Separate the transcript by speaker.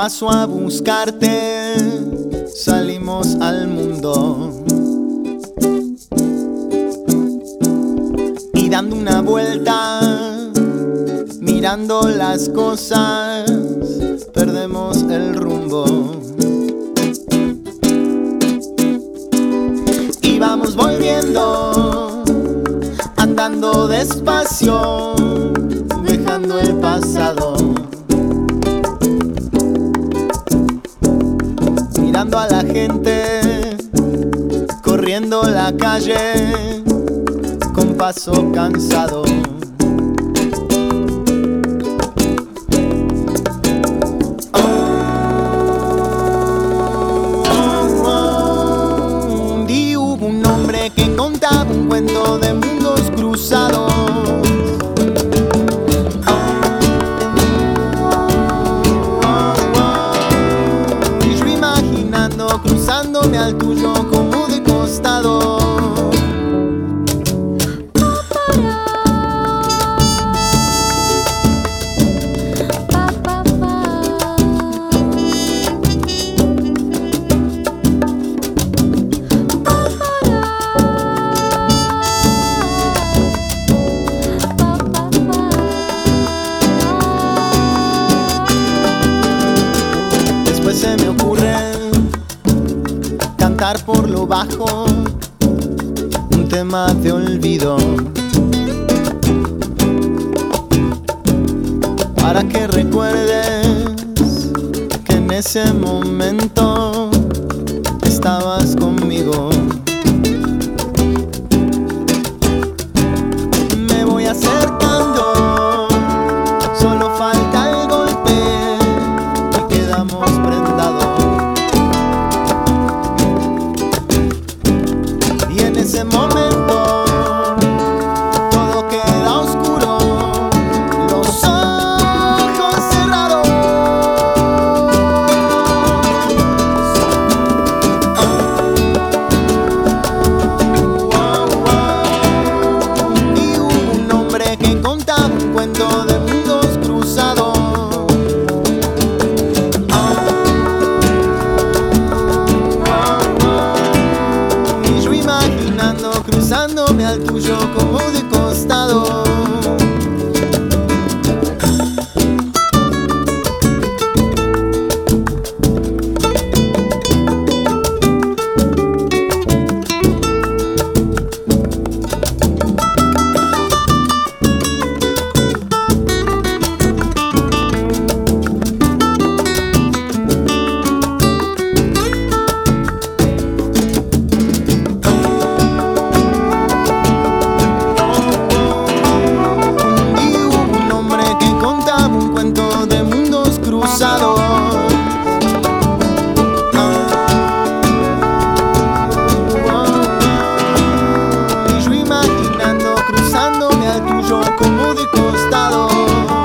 Speaker 1: Paso a buscarte, salimos al mundo. Y dando una vuelta, mirando las cosas, perdemos el rumbo. Y vamos volviendo, andando despacio, dejando el pasado. A la gente, corriendo la calle, con paso cansado. Después se me ocurre cantar por lo bajo un tema de olvido. Para que recuerdes que en ese momento ese. al tuyo pecho como de costado.